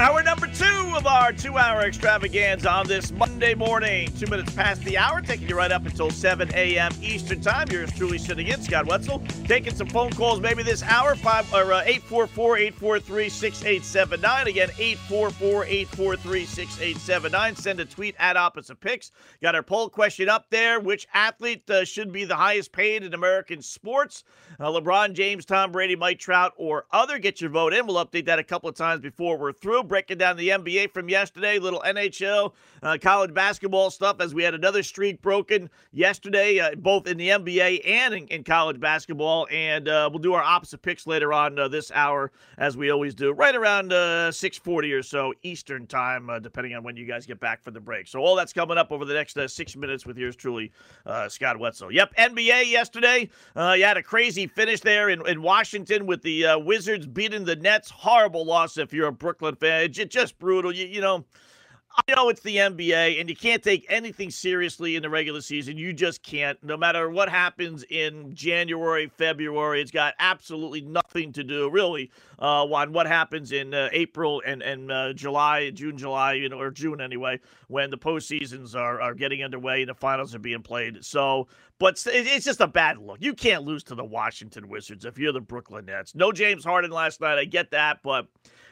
Hour number two of our two hour extravaganza on this Monday morning. Two minutes past the hour, taking you right up until 7 a.m. Eastern Time. Yours truly sitting in, Scott Wetzel. Taking some phone calls maybe this hour, uh, 844 843 6879. Again, 844 843 6879. Send a tweet at opposite picks. Got our poll question up there. Which athlete uh, should be the highest paid in American sports? Uh, LeBron James, Tom Brady, Mike Trout, or other? Get your vote in. We'll update that a couple of times before we're through breaking down the NBA from yesterday, little NHL, uh, college basketball stuff as we had another streak broken yesterday, uh, both in the NBA and in, in college basketball. And uh, we'll do our opposite picks later on uh, this hour, as we always do, right around 6:40 uh, or so Eastern time, depending on when you guys get back for the break. So all that's coming up over the next six minutes with yours truly, Scott Wetzel. Yep, NBA yesterday. you had a crazy finish there in, in Washington with the Wizards beating the Nets. Horrible loss if you're a Brooklyn fan It's just brutal. You, you know, I know it's the NBA and you can't take anything seriously in the regular season. You just can't. No matter what happens in January, February, it's got absolutely nothing to do, really, uh, on what happens in uh, April and, and uh, July, June, July, you know, or June anyway, when the postseasons are, are getting underway and the finals are being played. So, but it's just a bad look. You can't lose to the Washington Wizards if you're the Brooklyn Nets. No James Harden last night. I get that, but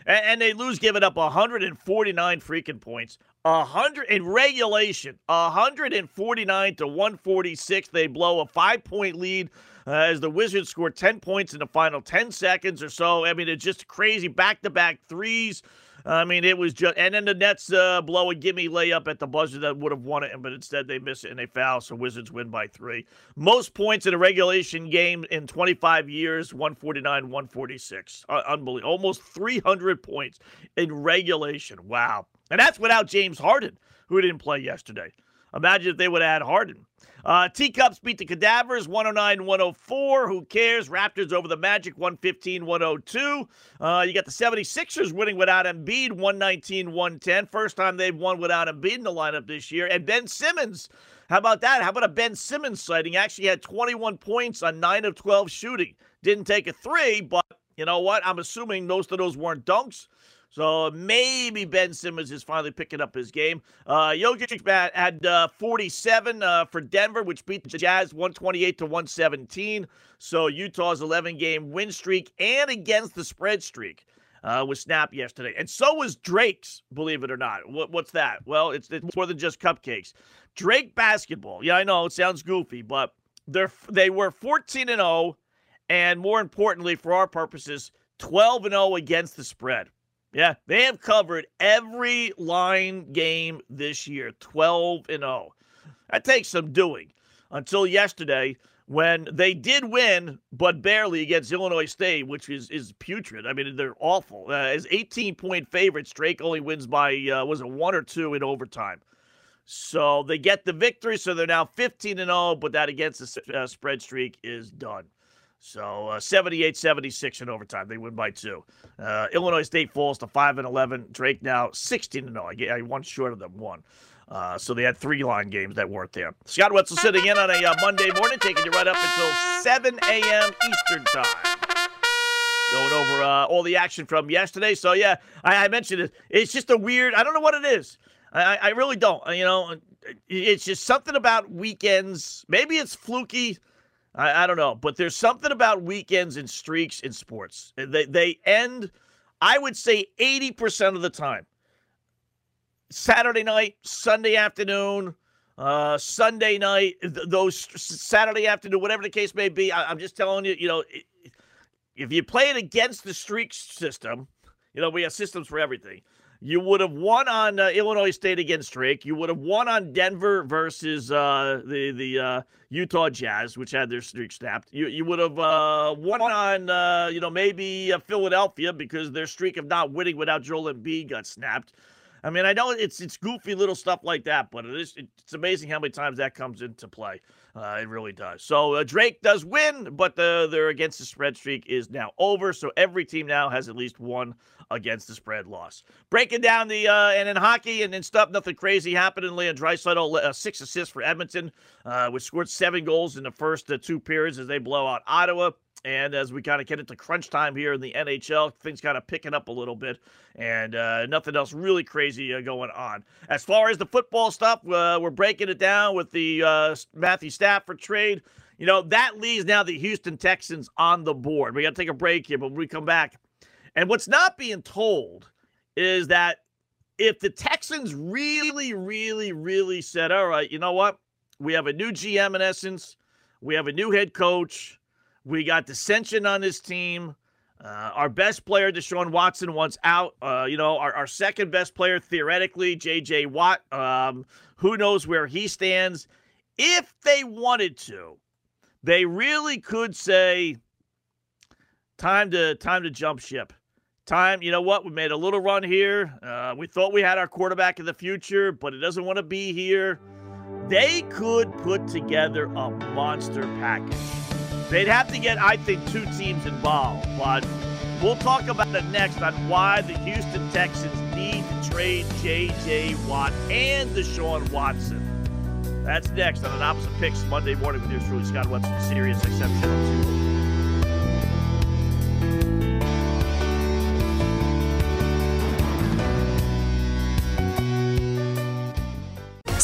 and, and they lose, giving up 149 freaking points. 100 in regulation, 149 to 146. They blow a five point lead uh, as the Wizards score 10 points in the final 10 seconds or so. I mean, it's just crazy back to back threes. I mean, it was just, and then the Nets uh, blow a gimme layup at the buzzer that would have won it, but instead they miss it and they foul, so Wizards win by three. Most points in a regulation game in 25 years, 149, 146. Uh, unbelievable. Almost 300 points in regulation. Wow. And that's without James Harden, who didn't play yesterday. Imagine if they would have had Harden. Uh, Teacups beat the Cadavers 109 104. Who cares? Raptors over the Magic 115 102. Uh, you got the 76ers winning without Embiid 119 110. First time they've won without Embiid in the lineup this year. And Ben Simmons. How about that? How about a Ben Simmons sighting? Actually had 21 points on 9 of 12 shooting. Didn't take a three, but you know what? I'm assuming most of those weren't dunks. So maybe Ben Simmons is finally picking up his game. Uh, Jokic had uh, 47 uh, for Denver, which beat the Jazz 128 to 117. So Utah's 11 game win streak and against the spread streak. Uh, was snapped yesterday, and so was Drake's. Believe it or not, what, what's that? Well, it's, it's more than just cupcakes. Drake basketball. Yeah, I know it sounds goofy, but they're they were 14 and 0, and more importantly, for our purposes, 12 and 0 against the spread. Yeah, they have covered every line game this year, 12 and 0. That takes some doing until yesterday when they did win, but barely against Illinois State, which is is putrid. I mean, they're awful. Uh, as 18 point favorites, Drake only wins by uh, was it one or two in overtime. So they get the victory, so they're now 15 and 0, but that against the uh, spread streak is done. So uh, 78 76 in overtime. They win by two. Uh, Illinois State falls to 5 and 11. Drake now 16 and 0. I, I one short of them, one. Uh, so they had three line games that weren't there. Scott Wetzel sitting in on a uh, Monday morning, taking you right up until 7 a.m. Eastern Time. Going over uh, all the action from yesterday. So, yeah, I, I, mentioned it. It's just a weird, I don't know what it is. I, I really don't. You know, it's just something about weekends. Maybe it's fluky. I, I don't know, but there's something about weekends and streaks in sports. They they end, I would say, eighty percent of the time. Saturday night, Sunday afternoon, uh, Sunday night, th- those Saturday afternoon, whatever the case may be. I, am just telling you, you know, if you play it against the streak system, you know, we have systems for everything. You would have won on uh, Illinois State against Drake. You would have won on Denver versus uh, the the uh, Utah Jazz, which had their streak snapped. You you would have uh, won on uh, you know maybe uh, Philadelphia because their streak of not winning without Joel Embiid got snapped. I mean, I know it's it's goofy little stuff like that, but it is it's amazing how many times that comes into play. It really does. So Drake does win, but the their against the spread streak is now over. So every team now has at least one against the spread loss. Breaking down the uh, and in hockey and in stuff, nothing crazy happened in Leon Draisaitl, uh, six assists for Edmonton, uh, which scored seven goals in the first uh, two periods as they blow out Ottawa. And as we kind of get into crunch time here in the NHL, things kind of picking up a little bit, and uh, nothing else really crazy uh, going on. As far as the football stuff, uh, we're breaking it down with the uh, Matthew Stafford trade. You know, that leaves now the Houston Texans on the board. We got to take a break here, but when we come back, and what's not being told is that if the Texans really, really, really said, all right, you know what? We have a new GM in essence, we have a new head coach, we got dissension on this team. Uh, our best player, Deshaun Watson, wants out. Uh, you know, our, our second best player, theoretically, J.J. Watt. Um, who knows where he stands? If they wanted to, they really could say, "Time to time to jump ship." Time. You know what? We made a little run here. Uh, we thought we had our quarterback in the future, but it doesn't want to be here. They could put together a monster package. They'd have to get, I think, two teams involved, but we'll talk about it next on why the Houston Texans need to trade J.J. Watt and Deshaun Watson. That's next on an opposite picks Monday morning with yours truly, Scott Wetzel, Sirius XM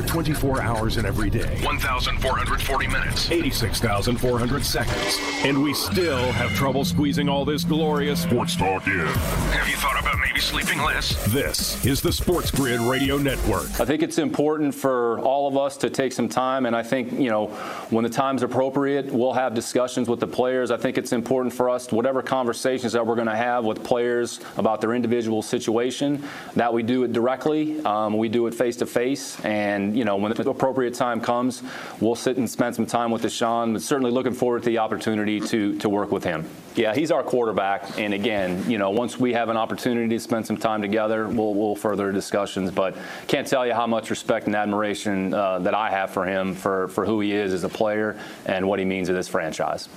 are 24 hours in every day, 1,440 minutes, 86,400 seconds, and we still have trouble squeezing all this glorious sports talk in. Have you thought about maybe sleeping less? This is the Sports Grid Radio Network. I think it's important for all of us to take some time, and I think, you know, when the time's appropriate, we'll have discussions with the players. I think it's important for us, whatever conversations that we're going to have with players about their individual situation, that we do it directly. Um, we do it face to face, and you know, when the appropriate time comes, we'll sit and spend some time with Deshaun, but certainly looking forward to the opportunity to, to work with him. Yeah, he's our quarterback. And again, you know, once we have an opportunity to spend some time together, we'll, we'll further discussions. But can't tell you how much respect and admiration uh, that I have for him, for, for who he is as a player and what he means to this franchise.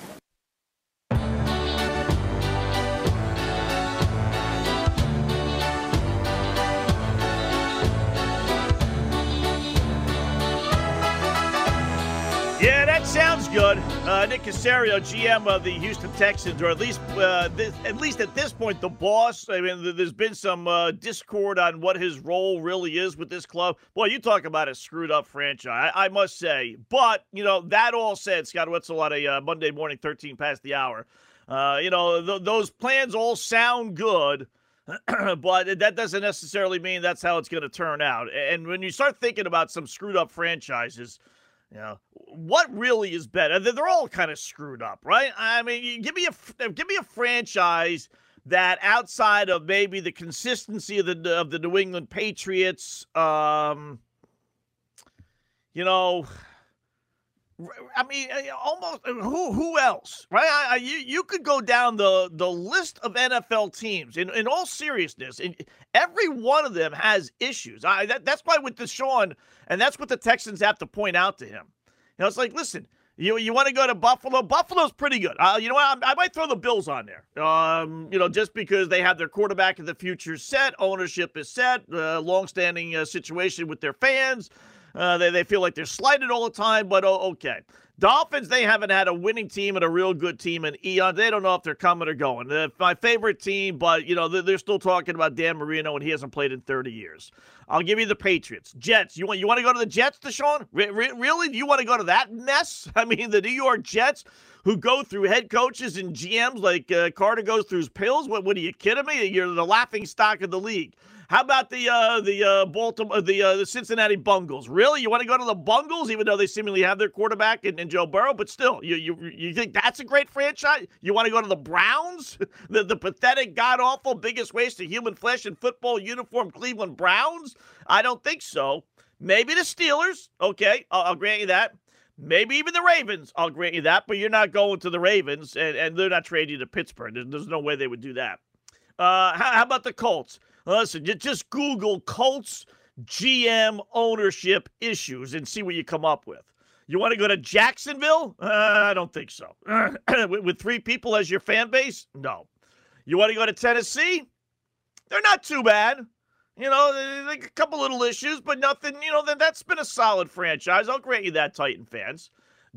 Good. Uh, Nick Caserio, GM of the Houston Texans, or at least uh, this, at least at this point, the boss. I mean, there's been some uh, discord on what his role really is with this club. Boy, you talk about a screwed up franchise, I, I must say. But you know, that all said, Scott Wetzel on a uh, Monday morning, 13 past the hour. Uh, you know, th- those plans all sound good. but that doesn't necessarily mean that's how it's going to turn out. And when you start thinking about some screwed up franchises, you know, what really is better? They're all kind of screwed up, right? I mean, give me a give me a franchise that outside of maybe the consistency of the of the New England Patriots, um, you know, I mean, almost who who else, right? I, I, you you could go down the the list of NFL teams. In in all seriousness, in, every one of them has issues. I that, that's why with Deshaun, and that's what the Texans have to point out to him. You know, it's like, listen, you you want to go to Buffalo? Buffalo's pretty good. Uh, you know what? I, I, might throw the Bills on there. Um, you know, just because they have their quarterback of the future set, ownership is set, uh, longstanding uh, situation with their fans. Uh, they, they feel like they're slighted all the time, but oh, okay. Dolphins, they haven't had a winning team and a real good team in eons. They don't know if they're coming or going. Uh, my favorite team, but, you know, they're, they're, still talking about Dan Marino, and he hasn't played in 30 years. I'll give you the Patriots. Jets. You want you want to go to the Jets, Deshaun? Re- re- really? You want to go to that mess? I mean, the New York Jets, who go through head coaches and GMs like uh, Carter goes through his pills. What, what are you kidding me? You're the laughing stock of the league. How about the uh, the uh, Baltimore the uh, the Cincinnati Bungles? Really, you want to go to the Bungles, even though they seemingly have their quarterback in, in Joe Burrow, but still, you you you think that's a great franchise? You want to go to the Browns, the the pathetic, god awful, biggest waste of human flesh and football uniform Cleveland Browns? I don't think so. Maybe the Steelers. Okay, I'll, I'll grant you that. Maybe even the Ravens. I'll grant you that, but you're not going to the Ravens, and, and they're not trading to Pittsburgh. There's, there's no way they would do that. Uh, how, how, about the Colts? Listen, just Google Colts GM ownership issues and see what you come up with. You want to go to Jacksonville? Uh, I don't think so. with, three people as your fan base? No. You want to go to Tennessee? They're not too bad. You know, a couple little issues, but nothing. You know, that's been a solid franchise. I'll grant you that, Titan fans.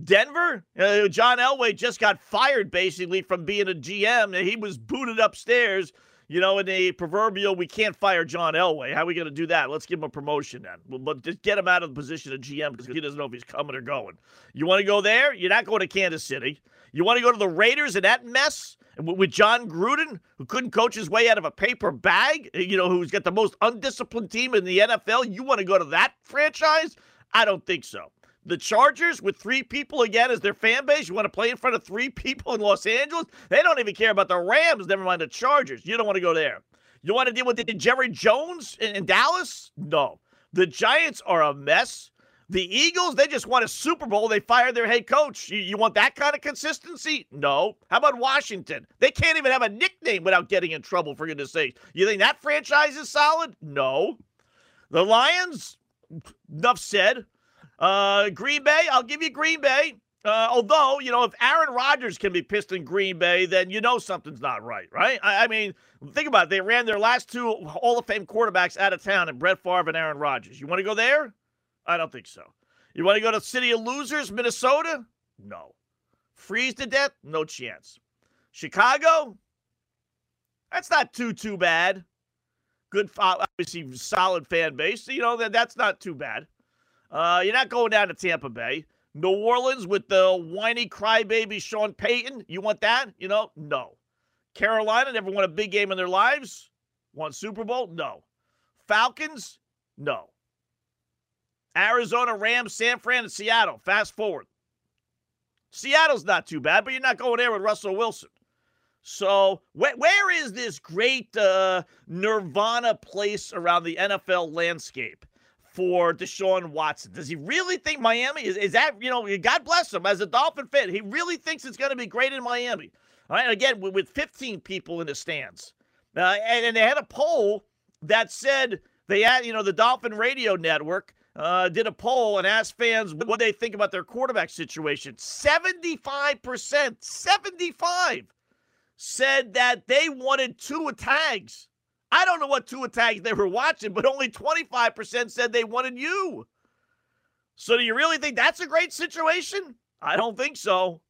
Denver, uh, John Elway just got fired basically from being a GM. He was booted upstairs you know, in the proverbial, we can't fire John Elway. How are we going to do that? Let's give him a promotion then. But just get him out of the position of GM because he doesn't know if he's coming or going. You want to go there? You're not going to Kansas City. You want to go to the Raiders and that mess with Jon Gruden, who couldn't coach his way out of a paper bag, you know, who's got the most undisciplined team in the NFL? You want to go to that franchise? I don't think so. The Chargers with three people again as their fan base. You want to play in front of three people in Los Angeles? They don't even care about the Rams, never mind the Chargers. You don't want to go there. You want to deal with the Jerry Jones in, in Dallas? No. The Giants are a mess. The Eagles, they just won a Super Bowl. They fired their head coach. You, you, want that kind of consistency? No. How about Washington? They can't even have a nickname without getting in trouble, for goodness sake. You think that franchise is solid? No. The Lions, enough said. Uh, Green Bay, I'll give you Green Bay. Uh, although, you know, if Aaron Rodgers can be pissed in Green Bay, then you know something's not right, right? I, I, mean, think about it. They ran their last two Hall of Fame quarterbacks out of town, and Brett Favre and Aaron Rodgers. You want to go there? I don't think so. You want to go to City of Losers, Minnesota? No. Freeze to death? No chance. Chicago? That's not too too bad. Good, obviously solid fan base. You know that that's not too bad. Uh, you're not going down to Tampa Bay. New Orleans with the whiny crybaby Sean Payton. You want that? You know, no. Carolina never won a big game in their lives. Won Super Bowl? No. Falcons? No. Arizona, Rams, San Fran, and Seattle. Fast forward. Seattle's not too bad, but you're not going there with Russell Wilson. So, wh- where is this great uh, nirvana place around the NFL landscape? For Deshaun Watson. Does he really think Miami is, is that, you know, God bless him as a Dolphin fan. He really thinks it's going to be great in Miami. All right. Again, with 15 people in the stands. Uh, and, and, they had a poll that said they had, you know, the Dolphin Radio Network uh, did a poll and asked fans what they think about their quarterback situation. 75%, 75 said that they wanted two Tags I don't know what two attacks they were watching, but only 25% said they wanted you. So do you really think that's a great situation? I don't think so.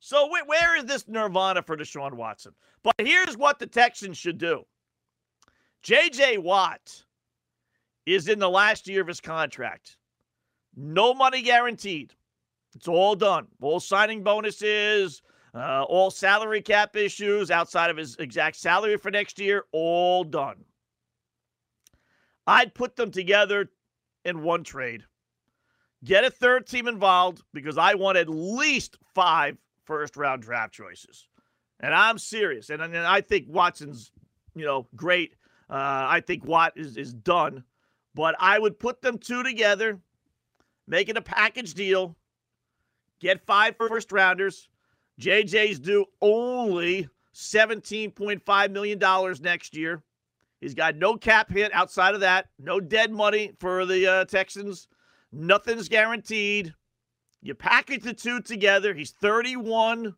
So where is this nirvana for Deshaun Watson? But here's what the Texans should do. J.J. Watt is in the last year of his contract. No money guaranteed. It's all done. All signing bonuses, uh, all salary cap issues outside of his exact salary for next year, all done. I'd put them together in one trade. Get a third team involved because I want at least five first round draft choices. And I'm serious. And, and I think Watson's, you know, great. Uh, I think Watt is, is done. But I would put them two together, make it a package deal, get five first rounders, JJ's due only $17.5 million next year. He's got no cap hit outside of that, no dead money for the uh, Texans. Nothing's guaranteed. You package the two together. He's 31.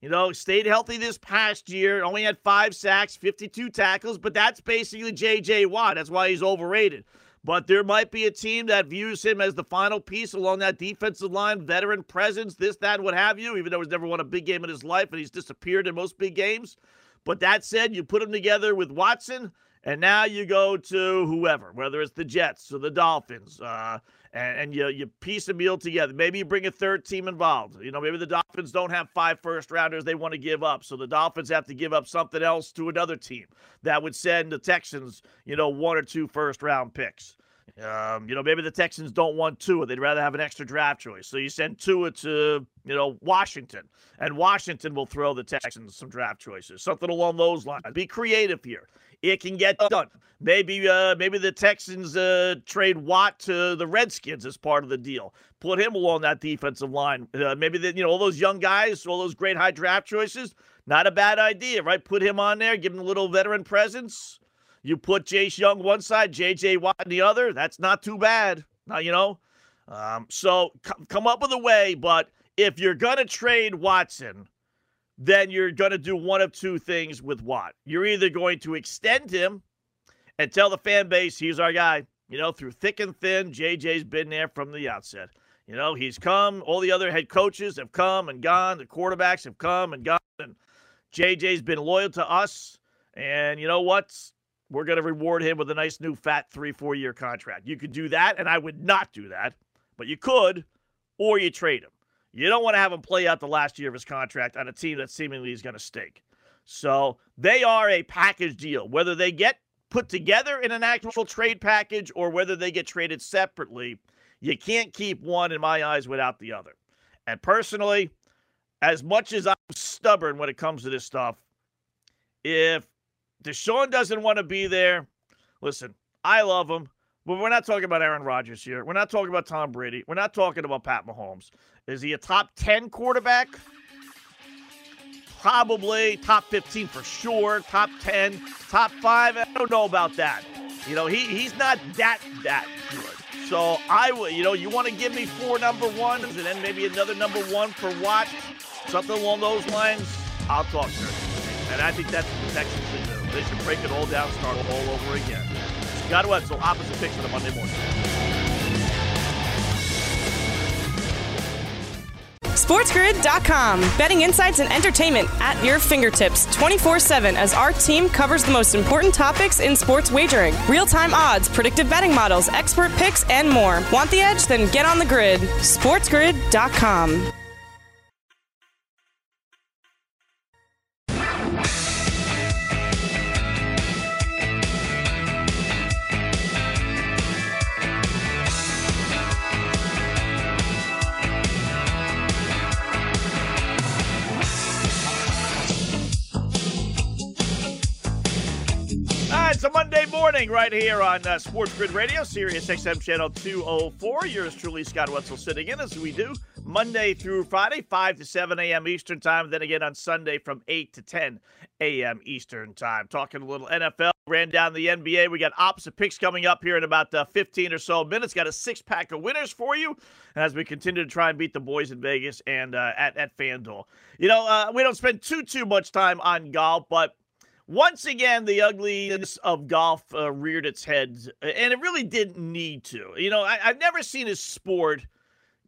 You know, stayed healthy this past year. Only had five sacks, 52 tackles, but that's basically J.J. Watt. That's why he's overrated. But there might be a team that views him as the final piece along that defensive line, veteran presence, this, that, what have you, even though he's never won a big game in his life and he's disappeared in most big games. But that said, you put him together with Watson, and now you go to whoever, whether it's the Jets or the Dolphins, uh, and, and, you you piece a meal together. Maybe you bring a third team involved. You know, maybe the Dolphins don't have five first rounders they want to give up, so the Dolphins have to give up something else to another team that would send the Texans, you know, one or two first round picks. Um, you know, maybe the Texans don't want Tua. They'd rather have an extra draft choice. So you send Tua to, you know, Washington, and Washington will throw the Texans some draft choices. Something along those lines. Be creative here. It can get done. Maybe, uh, maybe the Texans uh, trade Watt to the Redskins as part of the deal. Put him along that defensive line. Uh, maybe the, you know all those young guys, all those great high draft choices. Not a bad idea, right? Put him on there, give him a little veteran presence you put Chase Young one side, J.J. Watt the other. That's not too bad. Now, you know, um, so c- come up with a way. But if you're going to trade Watson, then you're going to do one of two things with Watt. You're either going to extend him and tell the fan base he's our guy. You know, through thick and thin, JJ's been there from the outset. You know, he's come. All the other head coaches have come and gone. The quarterbacks have come and gone. And JJ's been loyal to us. And you know what? We're going to reward him with a nice new fat three, four year contract. You could do that, and I would not do that, but you could, or you trade him. You don't want to have him play out the last year of his contract on a team that seemingly is going to stink. So they are a package deal. Whether they get put together in an actual trade package or whether they get traded separately, you can't keep one, in my eyes, without the other. And personally, as much as I'm stubborn when it comes to this stuff, if Deshaun doesn't want to be there. Listen, I love him, but we're not talking about Aaron Rodgers here. We're not talking about Tom Brady. We're not talking about Pat Mahomes. Is he a top 10 quarterback? Probably top 15 for sure. Top 10, top five. I don't know about that. You know, he he's not that that good. So I would, you know, you want to give me four number ones and then maybe another number one for Watt, something along those lines. I'll talk to him. And I think that's the Texans should do. They should break it all down, start all over again. Scott Wetzel, opposite picks on the Monday morning. SportsGrid.com. Betting insights and entertainment at your fingertips 24 7 as our team covers the most important topics in sports wagering real time odds, predictive betting models, expert picks, and more. Want the edge? Then get on the grid. SportsGrid.com. right here on uh, Sports Grid Radio, Sirius XM Channel 204. Yours truly, Scott Wetzel, sitting in as we do Monday through Friday, 5 to 7 a.m. Eastern Time. Then again on Sunday from 8 to 10 a.m. Eastern Time. Talking a little NFL, ran down the NBA. We got opposite picks coming up here in about uh, 15 or so minutes. Got a six pack of winners for you as we continue to try and beat the boys in Vegas and uh, at, at FanDuel. You know, uh, we don't spend too, too much time on golf, but once again, the ugliness of golf uh, reared its head, and it really didn't need to. You know, I, have never seen a sport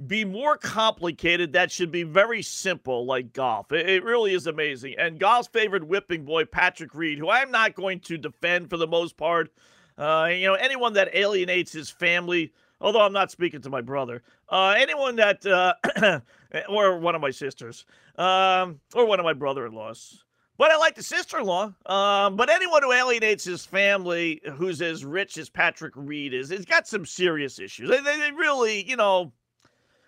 be more complicated that should be very simple like golf. It, it, really is amazing. And golf's favorite whipping boy, Patrick Reed, who I'm not going to defend for the most part. Uh, you know, anyone that alienates his family, although I'm not speaking to my brother, uh, anyone that, uh, or one of my sisters, um, or one of my brother in laws. But I like the sister-in-law. Um, but anyone who alienates his family, who's as rich as Patrick Reed is, has got some serious issues. They, they, really, you know.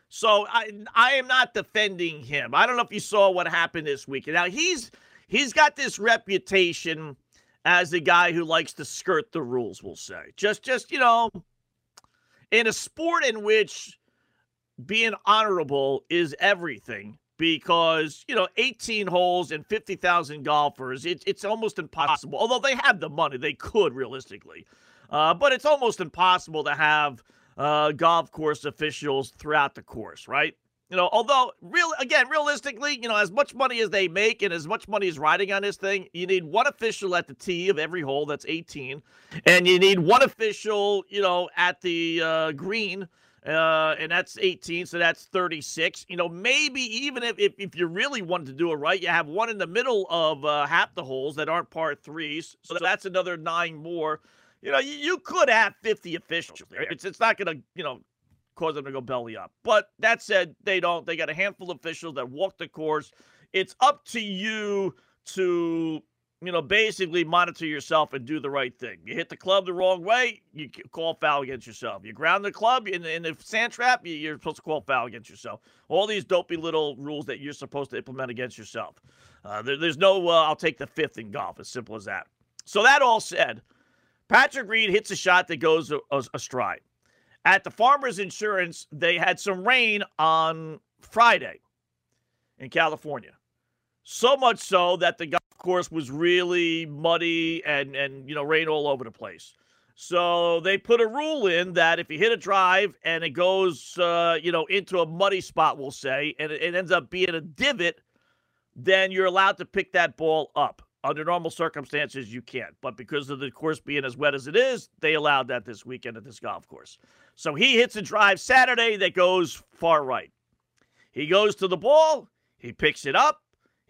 So I, I am not defending him. I don't know if you saw what happened this week. Now he's he's got this reputation as the guy who likes to skirt the rules. We'll say just just you know, in a sport in which being honorable is everything because you know 18 holes and 50,000 golfers it, it's almost impossible although they have the money they could realistically uh, but it's almost impossible to have uh, golf course officials throughout the course right You know, although real again, realistically, you know, as much money as they make and as much money is riding on this thing, you need one official at the tee of every hole. That's 18, and you need one official, you know, at the uh, green, uh, and that's 18. So that's 36. You know, maybe even if, if if you really wanted to do it right, you have one in the middle of uh, half the holes that aren't par threes. So that's another nine more. You know, you, you could have 50 officials there. It's it's not going to you know cause them to go belly up. But that said, they don't. They got a handful of officials that walk the course. It's up to you to, you know, basically monitor yourself and do the right thing. You hit the club the wrong way, you call foul against yourself. You ground the club in the, in the sand trap, you're supposed to call foul against yourself. All these dopey little rules that you're supposed to implement against yourself. Uh, there, there's no, uh, I'll take the fifth in golf, as simple as that. So that all said, Patrick Reed hits a shot that goes a, a, a stride. At the Farmers Insurance, they had some rain on Friday in California. So much so that the golf course was really muddy and and you know rain all over the place. So they put a rule in that if you hit a drive and it goes uh, you know into a muddy spot, we'll say, and it, it ends up being a divot, then you're allowed to pick that ball up. Under normal circumstances, you can't. But because of the course being as wet as it is, they allowed that this weekend at this golf course. So he hits a drive Saturday that goes far right. He goes to the ball, he picks it up,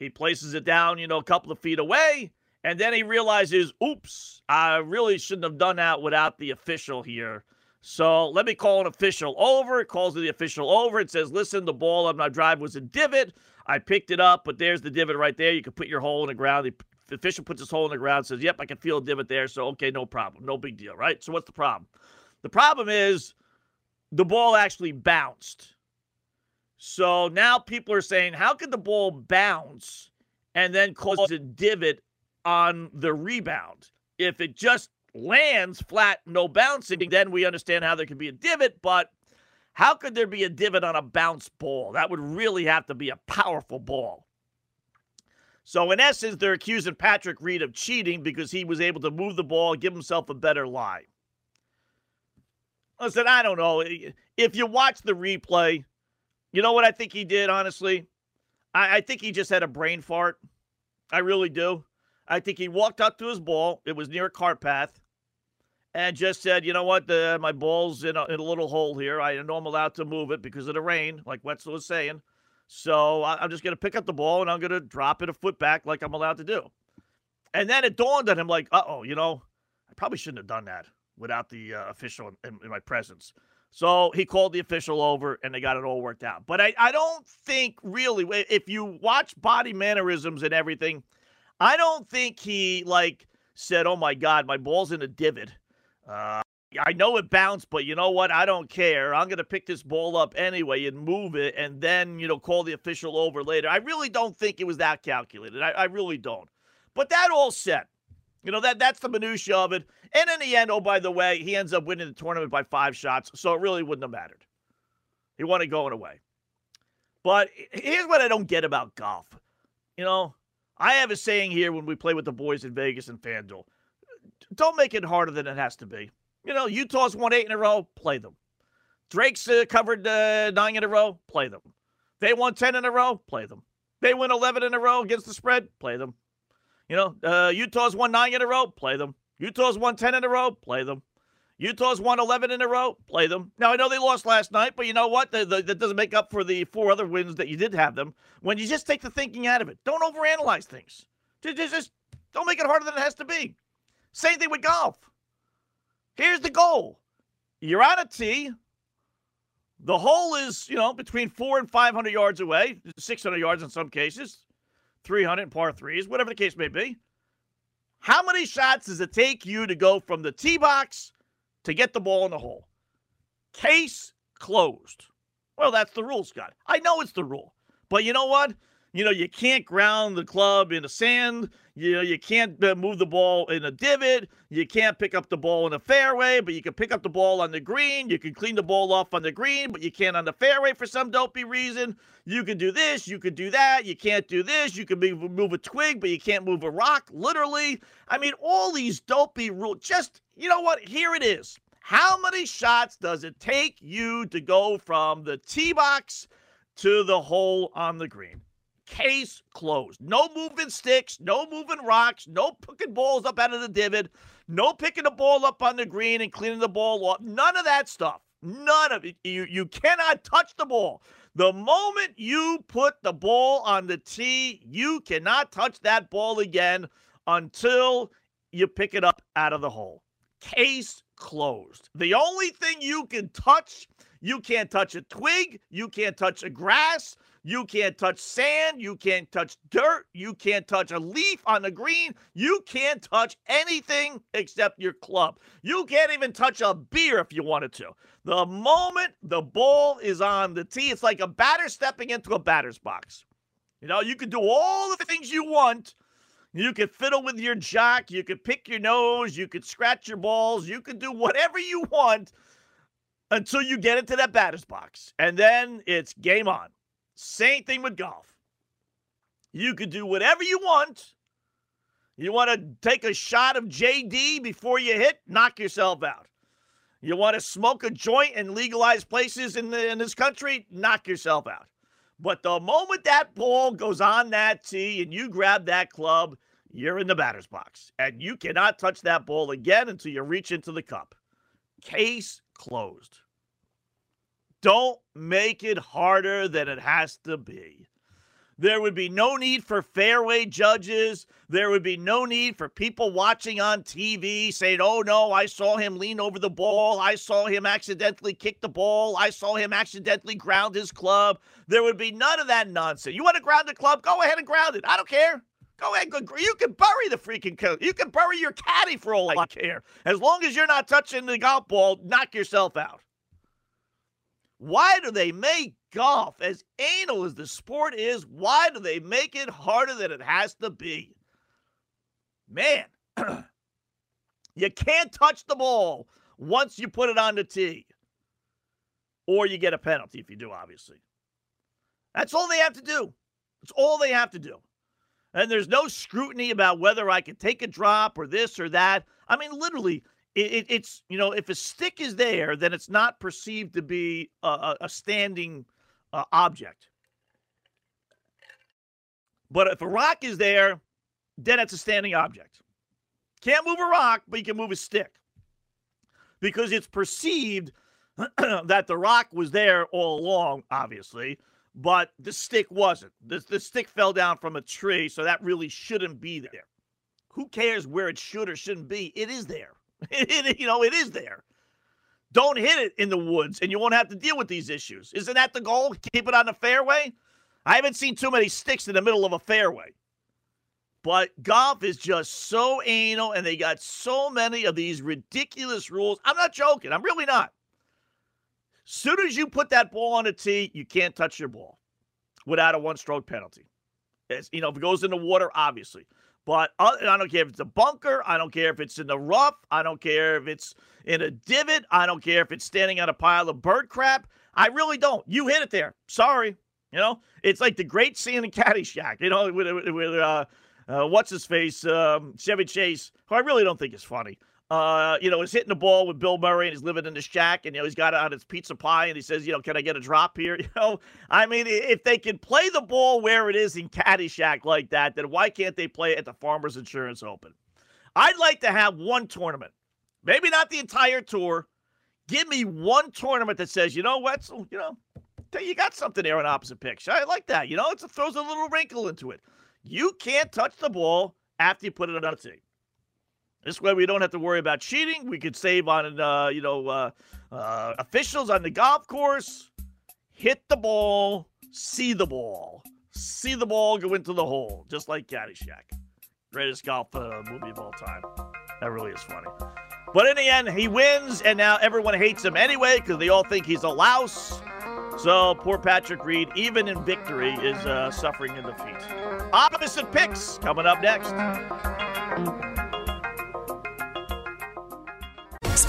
he places it down, you know, a couple of feet away, and then he realizes, oops, I really shouldn't have done that without the official here. So let me call an official over. It calls the official over. It says, listen, the ball on my drive was a divot. I picked it up, but there's the divot right there. You can put your hole in the ground the official puts his hole in the ground, says, Yep, I can feel a divot there. So, okay, no problem. No big deal, right? So, what's the problem? The problem is the ball actually bounced. So now people are saying, How could the ball bounce and then cause a divot on the rebound? If it just lands flat, no bouncing, then we understand how there could be a divot, but how could there be a divot on a bounce ball? That would really have to be a powerful ball. So, in essence, they're accusing Patrick Reed of cheating because he was able to move the ball, give himself a better lie. Listen, I don't know. If you watch the replay, you know what I think he did, honestly? I, I think he just had a brain fart. I really do. I think he walked up to his ball. It was near a cart path and just said, you know what, the, my ball's in a, in a little hole here. I know I'm allowed to move it because of the rain, like Wetzel was saying. So I'm just going to pick up the ball and I'm going to drop it a foot back like I'm allowed to do. And then it dawned on him, like, uh oh, you know, I probably shouldn't have done that without the uh, official in, in, my presence. So he called the official over and they got it all worked out. But I, I don't think really, if you watch body mannerisms and everything, I don't think he like said, oh my God, my ball's in a divot. Uh, I know it bounced, but you know what? I don't care. I'm going to pick this ball up anyway and move it and then, you know, call the official over later. I really don't think it was that calculated. I, I really don't. But that all said, you know, that that's the minutia of it. And in the end, oh, by the way, he ends up winning the tournament by five shots. So it really wouldn't have mattered. He won it going away. But here's what I don't get about golf. You know, I have a saying here when we play with the boys in Vegas and FanDuel don't make it harder than it has to be. You know, Utah's won eight in a row, play them. Drake's uh, covered uh, nine in a row, play them. They won 10 in a row, play them. They win 11 in a row against the spread, play them. You know, uh, Utah's won nine in a row, play them. Utah's won 10 in a row, play them. Utah's won 11 in a row, play them. Now, I know they lost last night, but you know what? The, the, that doesn't make up for the four other wins that you did have them. When you just take the thinking out of it, don't overanalyze things. Just, just don't make it harder than it has to be. Same thing with golf. Here's the goal you're on a tee. The hole is, you know, between four and 500 yards away, 600 yards in some cases, 300 in par threes, whatever the case may be. How many shots does it take you to go from the tee box to get the ball in the hole? Case closed. Well, that's the rule, Scott. I know it's the rule. But you know what? You know, you can't ground the club in the sand. You know, you can't uh, move the ball in a divot. You can't pick up the ball in a fairway, but you can pick up the ball on the green. You can clean the ball off on the green, but you can't on the fairway for some dopey reason. You can do this. You can do that. You can't do this. You can move, move a twig, but you can't move a rock, literally. I mean, all these dopey rules. Just, you know what? Here it is. How many shots does it take you to go from the tee box to the hole on the green. Case closed. No moving sticks, no moving rocks, no picking balls up out of the divot, no picking the ball up on the green and cleaning the ball off. None of that stuff. None of it. You, you cannot touch the ball. The moment you put the ball on the tee, you cannot touch that ball again until you pick it up out of the hole. Case closed. The only thing you can touch, you can't touch a twig, you can't touch a grass, you can't touch sand. You can't touch dirt. You can't touch a leaf on the green. You can't touch anything except your club. You can't even touch a beer if you wanted to. The moment the ball is on the tee, it's like a batter stepping into a batter's box. You know, you can do all the things you want. You can fiddle with your jock. You can pick your nose. You could scratch your balls. You could do whatever you want until you get into that batter's box. And then it's game on. Same thing with golf. You could do whatever you want. You want to take a shot of JD before you hit, knock yourself out. You want to smoke a joint in legalized places in, the, in this country, knock yourself out. But the moment that ball goes on that tee and you grab that club, you're in the batter's box. And you cannot touch that ball again until you reach into the cup. Case closed. Don't make it harder than it has to be. There would be no need for fairway judges. There would be no need for people watching on TV saying, oh no, I saw him lean over the ball. I saw him accidentally kick the ball. I saw him accidentally ground his club. There would be none of that nonsense. You want to ground the club? Go ahead and ground it. I don't care. Go ahead. You can bury the freaking coat. You can bury your caddy for all I care. As long as you're not touching the golf ball, knock yourself out. Why do they make golf, as anal as the sport is, why do they make it harder than it has to be? Man, you can't touch the ball once you put it on the tee, or you get a penalty if you do, obviously. That's all they have to do. That's all they have to do. And there's no scrutiny about whether I can take a drop or this or that. I mean, literally, it, it, it's you know if a stick is there, then it's not perceived to be a, a standing uh, object. But if a rock is there, then it's a standing object. Can't move a rock, but you can move a stick because it's perceived that the rock was there all along, obviously, but the stick wasn't. The, the stick fell down from a tree, so that really shouldn't be there. Who cares where it should or shouldn't be? It is there. You know, it is there. Don't hit it in the woods and you won't have to deal with these issues. Isn't that the goal? Keep it on the fairway? I haven't seen too many sticks in the middle of a fairway. But golf is just so anal and they got so many of these ridiculous rules. I'm not joking. I'm really not. Soon as you put that ball on a tee, you can't touch your ball without a one stroke penalty. It's, you know, if it goes in the water, obviously. But I don't care if it's a bunker. I don't care if it's in the rough. I don't care if it's in a divot. I don't care if it's standing on a pile of bird crap. I really don't. You hit it there. Sorry. You know, it's like the great scene in Caddyshack. You know, with, with uh, uh, what's his face, um, Chevy Chase, who I really don't think is funny uh, you know, is hitting the ball with Bill Murray and he's living in the shack and, you know, he's got it on his pizza pie and he says, you know, can I get a drop here? You know, I mean, if they can play the ball where it is in Caddyshack like that, then why can't they play at the Farmers Insurance Open? I'd like to have one tournament, maybe not the entire tour. Give me one tournament that says, you know what, so, you know, you got something there on opposite pitch. I like that. You know, it throws a little wrinkle into it. You can't touch the ball after you put it on a tee. This way, we don't have to worry about cheating. We could save on, uh, you know, uh, uh, officials on the golf course. Hit the ball, see the ball, see the ball go into the hole, just like Caddyshack. Greatest golf uh, movie of all time. That really is funny. But in the end, he wins, and now everyone hates him anyway because they all think he's a louse. So poor Patrick Reed, even in victory, is uh, suffering in defeat. Opposite picks coming up next.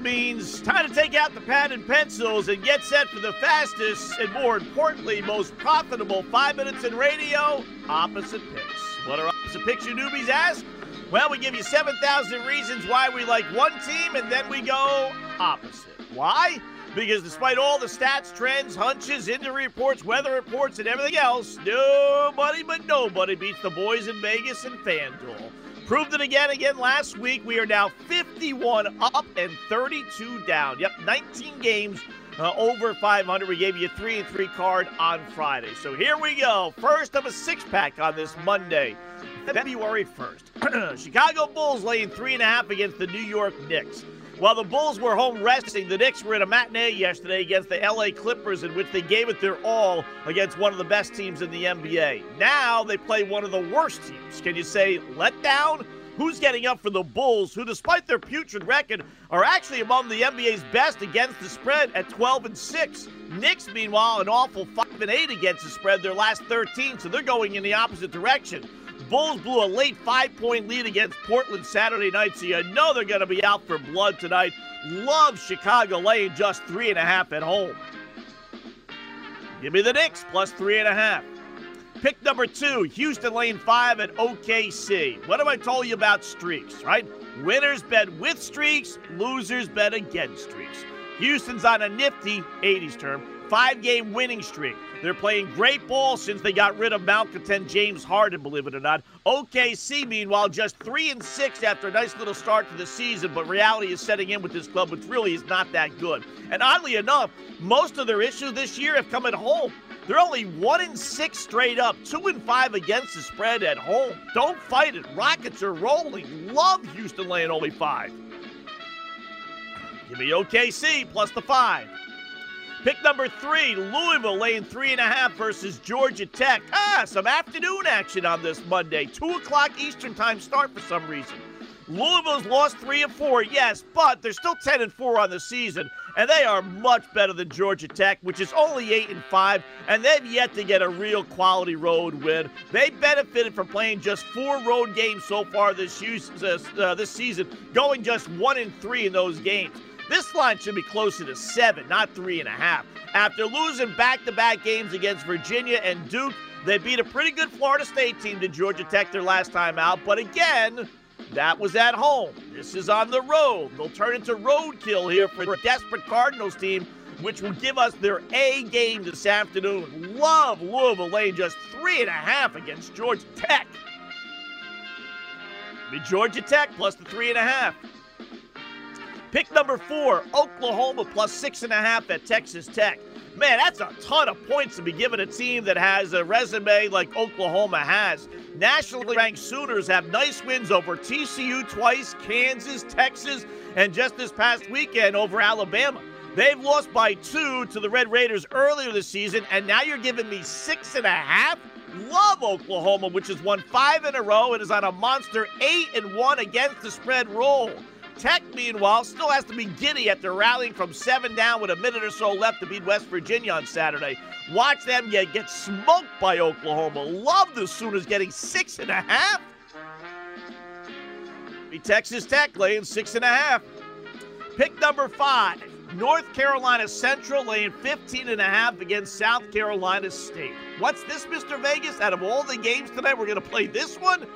means time to take out the pad and pencils and get set for the fastest and more importantly, most profitable five minutes in radio opposite picks. What are opposite picks, you newbies ask? Well, we give you 7,000 reasons why we like one team and then we go opposite. Why? Because despite all the stats, trends, hunches, injury reports, weather reports, and everything else, nobody but nobody beats the boys in Vegas and FanDuel. Proved it again again last week. We are now 51 up and 32 down. Yep, 19 games uh, over 500. We gave you a 3 and 3 card on Friday. So here we go. First of a six pack on this Monday, February 1st. Chicago Bulls laying 3.5 against the New York Knicks. While the Bulls were home resting, the Knicks were in a matinee yesterday against the LA Clippers, in which they gave it their all against one of the best teams in the NBA. Now they play one of the worst teams. Can you say let down? Who's getting up for the Bulls, who, despite their putrid record, are actually among the NBA's best against the spread at 12 and 6? Knicks, meanwhile, an awful 5 and 8 against the spread, their last 13, so they're going in the opposite direction. Bulls blew a late five point lead against Portland Saturday night, so you know they're going to be out for blood tonight. Love Chicago laying just three and a half at home. Give me the Knicks plus three and a half. Pick number two, Houston laying five at OKC. What have I told you about streaks, right? Winners bet with streaks, losers bet against streaks. Houston's on a nifty 80s term five game winning streak. They're playing great ball since they got rid of malcontent James Harden, believe it or not. OKC, meanwhile, just three and six after a nice little start to the season, but reality is setting in with this club, which really is not that good. And oddly enough, most of their issues this year have come at home. They're only one and six straight up, two and five against the spread at home. Don't fight it. Rockets are rolling. Love Houston laying only five. Give me OKC plus the five. Pick number three, Louisville laying three and a half versus Georgia Tech. Ah, some afternoon action on this Monday. Two o'clock Eastern time start for some reason. Louisville's lost three of four, yes, but they're still ten and four on the season, and they are much better than Georgia Tech, which is only eight and five, and they've yet to get a real quality road win. They benefited from playing just four road games so far this, uh, this season, going just one and three in those games. This line should be closer to seven, not three and a half. After losing back to back games against Virginia and Duke, they beat a pretty good Florida State team to Georgia Tech their last time out. But again, that was at home. This is on the road. They'll turn into roadkill here for a desperate Cardinals team, which will give us their A game this afternoon. Love Louisville laying just three and a half against Georgia Tech. Be Georgia Tech plus the three and a half. Pick number four, Oklahoma plus six and a half at Texas Tech. Man, that's a ton of points to be given a team that has a resume like Oklahoma has. Nationally ranked Sooners have nice wins over TCU twice, Kansas, Texas, and just this past weekend over Alabama. They've lost by two to the Red Raiders earlier this season, and now you're giving me six and a half? Love Oklahoma, which has won five in a row and is on a monster eight and one against the spread roll. Tech, meanwhile, still has to be giddy after rallying from seven down with a minute or so left to beat West Virginia on Saturday. Watch them get, get smoked by Oklahoma. Love the Sooners getting six and a half. Be Texas Tech laying six and a half. Pick number five. North Carolina Central laying 15 and a half against South Carolina State. What's this, Mr. Vegas? Out of all the games tonight, we're going to play this one?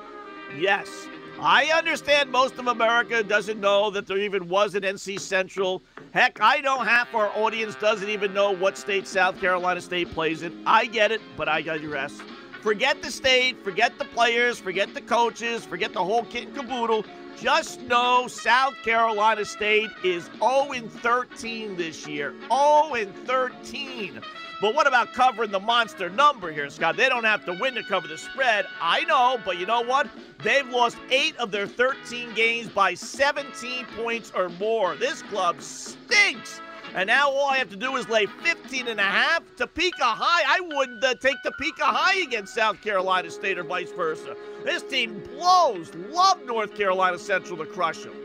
Yes. I understand most of America doesn't know that there even was an NC Central. Heck, I know half our audience doesn't even know what state South Carolina State plays in. I get it, but I digress. Forget the state, forget the players, forget the coaches, forget the whole kit and caboodle. Just know South Carolina State is 0 13 this year. 0 13. But what about covering the monster number here, Scott? They don't have to win to cover the spread. I know, but you know what? They've lost eight of their 13 games by 17 points or more. This club stinks. And now all I have to do is lay 15 and a half. Topeka High, I wouldn't uh, take Topeka High against South Carolina State or vice versa. This team blows. Love North Carolina Central to crush them.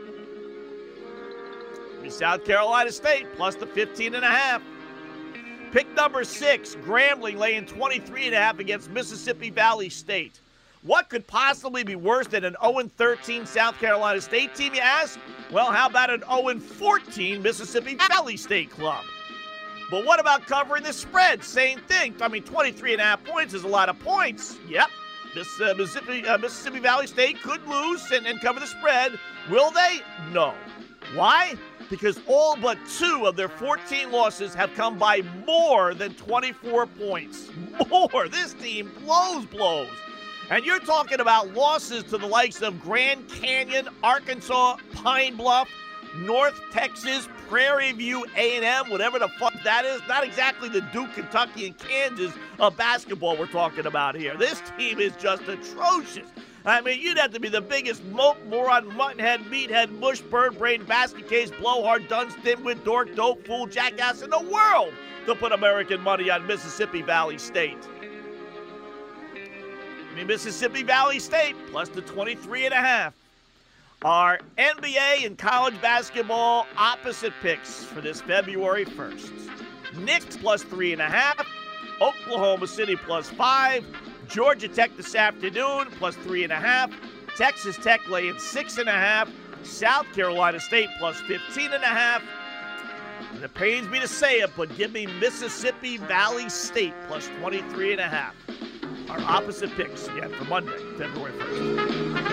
South Carolina State plus the 15 and a half. Pick number six, Grambling laying 23 and a half against Mississippi Valley State. What could possibly be worse than an 0 13 South Carolina State team, you ask? Well, how about an 0 14 Mississippi Valley State club? But what about covering the spread? Same thing. I mean, 23 and a half points is a lot of points. Yep. This, uh, Mississippi, uh, Mississippi Valley State could lose and, and cover the spread. Will they? No. Why? Because all but two of their 14 losses have come by more than 24 points. More. This team blows blows. And you're talking about losses to the likes of Grand Canyon, Arkansas, Pine Bluff, North Texas, Prairie View A&M, whatever the fuck that is. Not exactly the Duke, Kentucky, and Kansas of basketball we're talking about here. This team is just atrocious. I mean, you'd have to be the biggest mope, moron, muttonhead, meathead, mush, bird brain, basket case, blowhard, dunce, dimwit, dork, dope, fool, jackass in the world to put American money on Mississippi Valley State. I mean, Mississippi Valley State plus the 23 and a half. Our NBA and college basketball opposite picks for this February 1st. Knicks plus three and a half. Oklahoma City plus five. Georgia Tech this afternoon plus three and a half. Texas Tech laying six and a half. South Carolina State plus 15 and a half. And it pains me to say it, but give me Mississippi Valley State plus 23 and a half. Our opposite picks again for Monday, February 1st.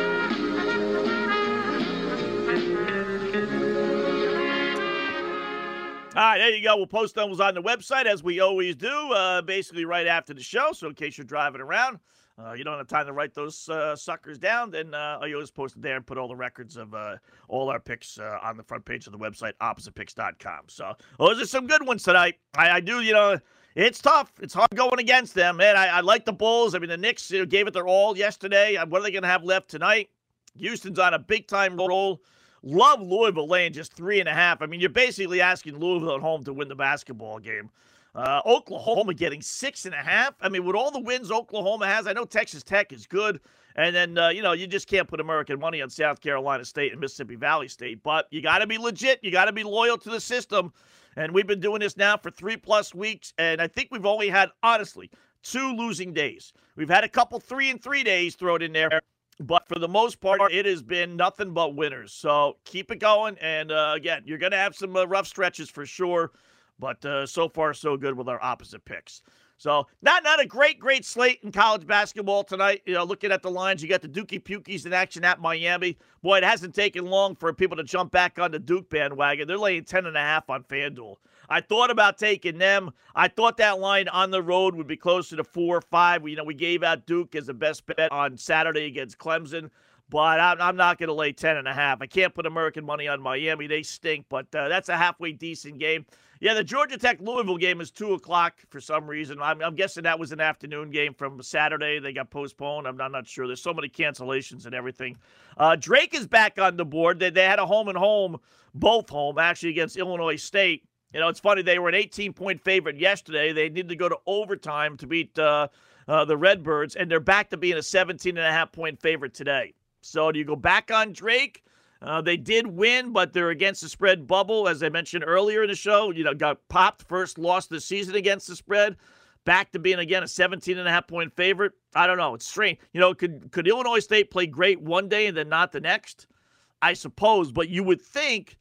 All right, there you go. We'll post those on the website as we always do, uh, basically right after the show. So in case you're driving around, uh, you don't have time to write those uh, suckers down, then uh, I always post it there and put all the records of uh, all our picks uh, on the front page of the website, oppositepicks.com. So those are some good ones tonight. I, I do, you know, it's tough. It's hard going against them, man. I, I like the Bulls. I mean, the Knicks you know, gave it their all yesterday. What are they going to have left tonight? Houston's on a big time roll. Love Louisville laying just three and a half. I mean, you're basically asking Louisville at home to win the basketball game. Uh, Oklahoma getting six and a half. I mean, with all the wins Oklahoma has, I know Texas Tech is good. And then, uh, you know, you just can't put American money on South Carolina State and Mississippi Valley State. But you got to be legit. You got to be loyal to the system. And we've been doing this now for three plus weeks. And I think we've only had, honestly, two losing days. We've had a couple three and three days thrown in there. But for the most part, it has been nothing but winners. So keep it going. And uh, again, you're going to have some uh, rough stretches for sure. But uh, so far, so good with our opposite picks. So not not a great great slate in college basketball tonight. You know, looking at the lines, you got the Dookie Pukies in action at Miami. Boy, it hasn't taken long for people to jump back on the Duke bandwagon. They're laying ten and a half on FanDuel. I thought about taking them. I thought that line on the road would be closer to four or five. You know, we gave out Duke as the best bet on Saturday against Clemson but I'm, I'm not going to lay 10 and a half. I can't put American money on Miami. They stink, but uh, that's a halfway decent game. Yeah, the Georgia Tech Louisville game is 2 o'clock for some reason. I'm, I'm, guessing that was an afternoon game from Saturday. They got postponed. I'm not, I'm not sure. There's so many cancellations and everything. Uh, Drake is back on the board. They, they had a home and home, both home, actually, against Illinois State. You know, it's funny. They were an 18 point favorite yesterday. They needed to go to overtime to beat uh, uh, the Redbirds, and they're back to being a 17 and a half point favorite today. So do you go back on Drake? Uh, they did win, but they're against the spread bubble, as I mentioned earlier in the show. You know, got popped first loss the season against the spread. Back to being again a 17 and a half point favorite. I don't know. It's strange. You know, could could Illinois State play great one day and then not the next? I suppose, but you would think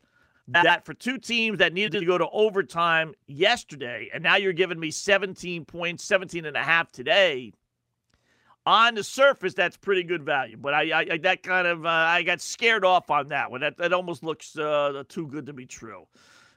that for two teams that needed to go to overtime yesterday, and now you're giving me 17 points, 17 and a half today on the surface, that's pretty good value. But I, I that kind of uh, I got scared off on that one. That that almost looks uh, too good to be true.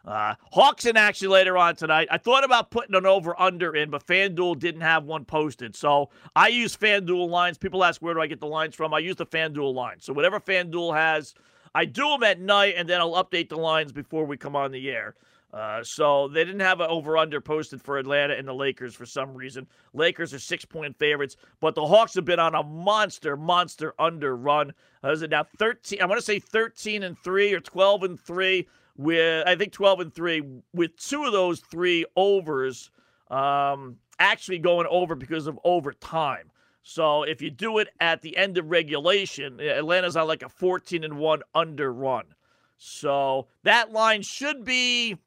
Uh, Hawks in action later on tonight. I thought about putting an over under in, but FanDuel didn't have one posted. So I use FanDuel lines. People ask where do I get the lines from? I use the FanDuel line. So whatever FanDuel has, I do them at night, and then I'll update the lines before we come on the air. Uh, so they didn't have an over under posted for Atlanta and the Lakers for some reason. Lakers are six point favorites, but the Hawks have been on a monster, monster under run. Uh, is it now 13? I want to say 13 and 3 or 12 and 3 with, I think 12 and 3 with two of those three overs um, actually going over because of overtime. So if you do it at the end of regulation, Atlanta's on like a 14 and 1 under run. So that line should be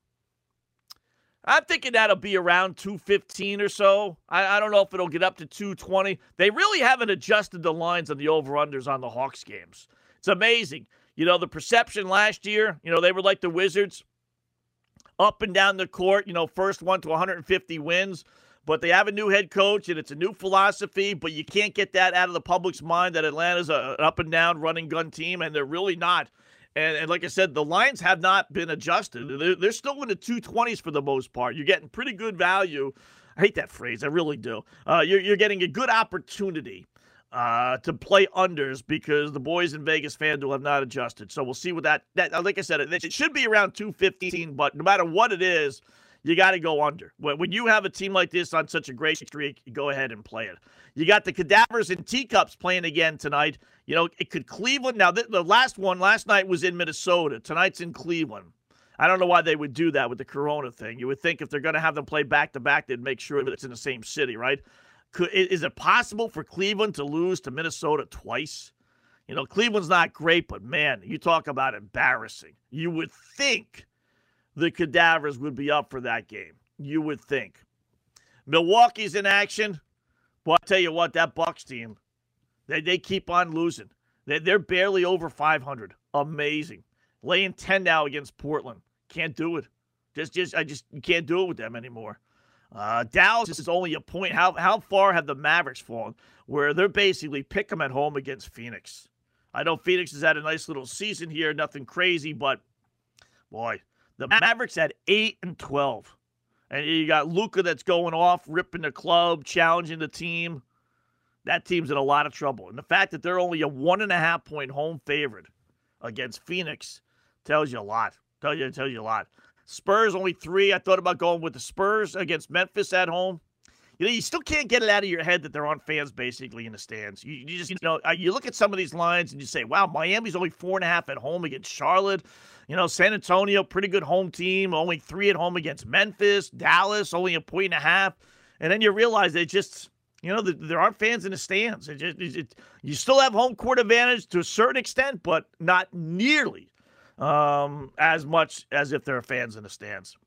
I'm thinking that'll be around 215 or so. I, I, don't know if it'll get up to 220. They really haven't adjusted the lines on the over-unders on the Hawks games. It's amazing. You know, the perception last year, you know, they were like the Wizards up and down the court, you know, first one to 150 wins. But they have a new head coach and it's a new philosophy, but you can't get that out of the public's mind that Atlanta's a, an up and down running gun team, and they're really not. And, and like I said, the lines have not been adjusted. They're, they're still in the 220s for the most part. You're getting pretty good value. I hate that phrase. I really do. Uh, you're, you're getting a good opportunity uh, to play unders because the boys in Vegas FanDuel have not adjusted. So we'll see what that, that like I said, it, it should be around 215, but no matter what it is, you got to go under. When, you have a team like this on such a great streak, go ahead and play it. You got the cadavers and teacups playing again tonight. You know, it could Cleveland. Now, the, the last one last night was in Minnesota. Tonight's in Cleveland. I don't know why they would do that with the Corona thing. You would think if they're going to have them play back to back, they'd make sure that it's in the same city, right? Could, is it possible for Cleveland to lose to Minnesota twice? You know, Cleveland's not great, but man, you talk about embarrassing. You would think the cadavers would be up for that game. You would think. Milwaukee's in action. Well, I tell you what, that Bucks team, they, they keep on losing. They, they're barely over 500. Amazing. Laying 10 now against Portland. Can't do it. Just, just, I just can't do it with them anymore. Uh, Dallas is only a point. How how far have the Mavericks fallen? Where they're basically pick them at home against Phoenix. I know Phoenix has had a nice little season here, nothing crazy, but boy, the Mavericks had eight and twelve, and you got Luka that's going off, ripping the club, challenging the team. That team's in a lot of trouble, and the fact that they're only a one and a half point home favorite against Phoenix tells you a lot. Tell you tells you a lot. Spurs only three. I thought about going with the Spurs against Memphis at home you know, you still can't get it out of your head that there aren't fans basically in the stands. You, you just, you know, you look at some of these lines and you say, wow, Miami's only four and a half at home against Charlotte. You know, San Antonio, pretty good home team, only three at home against Memphis. Dallas, only a point and a half. And then you realize they just, you know, there aren't fans in the stands. It just, it, you still have home court advantage to a certain extent, but not nearly um, as much as if there are fans in the stands.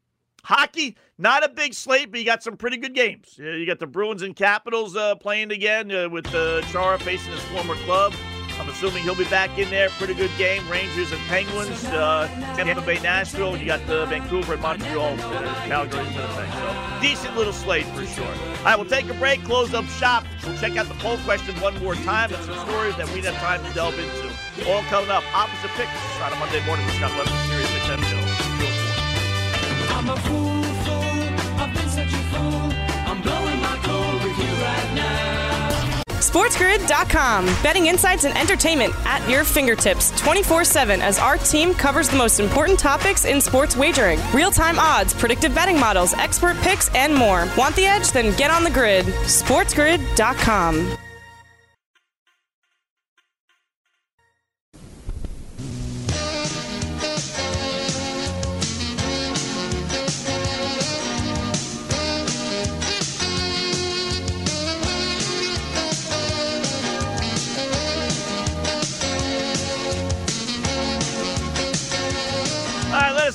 Hockey, not a big slate, but you got some pretty good games. You got the Bruins and Capitals uh, playing again uh, with uh, Chara facing his former club. I'm assuming he'll be back in there. Pretty good game. Rangers and Penguins. Uh, Tampa Bay, Nashville. You got the Vancouver and Montreal, uh, Calgary, Winnipeg. So decent little slate for sure. All right, we'll take a break. Close up shop. We'll check out the poll question one more time and some stories that we didn't have time to delve into. All coming up. Opposite picks on a Monday morning with Scott XM Show. I'm a fool, fool. I've been such a fool. I'm blowing my with you right now. SportsGrid.com. Betting insights and entertainment at your fingertips 24 7 as our team covers the most important topics in sports wagering real time odds, predictive betting models, expert picks, and more. Want the edge? Then get on the grid. SportsGrid.com.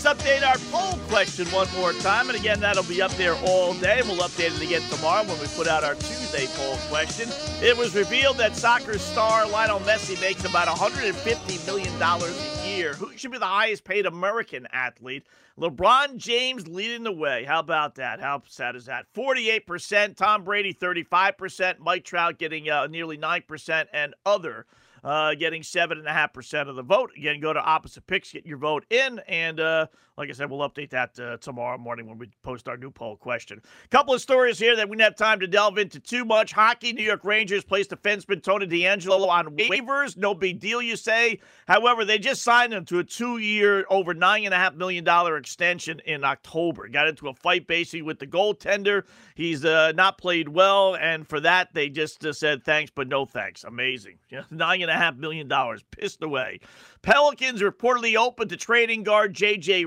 update our poll question one more time. And again, that'll be up there all day. We'll update it again tomorrow when we put out our Tuesday poll question. It was revealed that soccer star Lionel Messi makes about $150 million a year. Who should be the highest paid American athlete? LeBron James leading the way. How about that? How sad is that? 48%, Tom Brady 35%, Mike Trout getting uh, nearly 9%, and other uh, getting 7.5% of the vote. Again, go to opposite picks, get your vote in. And uh, like I said, we'll update that uh, tomorrow morning when we post our new poll question. A couple of stories here that we didn't have time to delve into too much. Hockey, New York Rangers placed defenseman Tony DeAngelo on waivers. No big deal, you say. However, they just signed him to a two year, over $9.5 million extension in October. Got into a fight basically with the goaltender. He's uh, not played well. And for that, they just uh, said thanks, but no thanks. Amazing. Nine and a half million dollars pissed away. Pelicans reportedly open to trading guard J.J.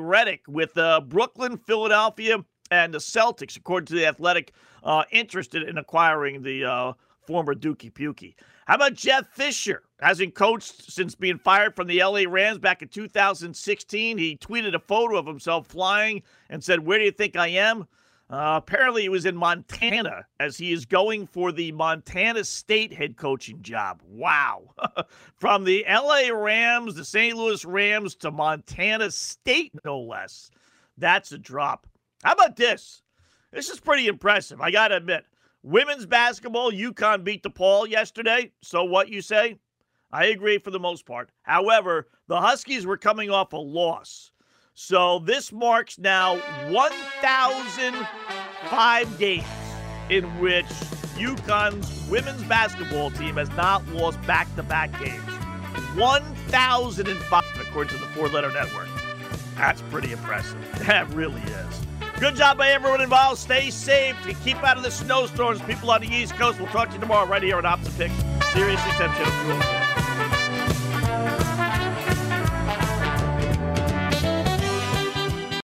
With uh, Brooklyn, Philadelphia, and the Celtics, according to the Athletic, uh, interested in acquiring the uh, former Dookie Pukey. How about Jeff Fisher? Hasn't coached since being fired from the LA Rams back in 2016. He tweeted a photo of himself flying and said, Where do you think I am? Uh, apparently, he was in Montana as he is going for the Montana State head coaching job. Wow. From the LA Rams, the St. Louis Rams to Montana State, no less. That's a drop. How about this? This is pretty impressive. I got to admit. Women's basketball, UConn beat DePaul yesterday. So what you say? I agree for the most part. However, the Huskies were coming off a loss. So this marks now 1,005 games in which UConn's women's basketball team has not lost back to back games. 1,005, according to the four letter network. That's pretty impressive. That really is. Good job by everyone involved. Stay safe. Keep out of the snowstorms. People on the East Coast. We'll talk to you tomorrow right here on. Sirius XM Channel 204.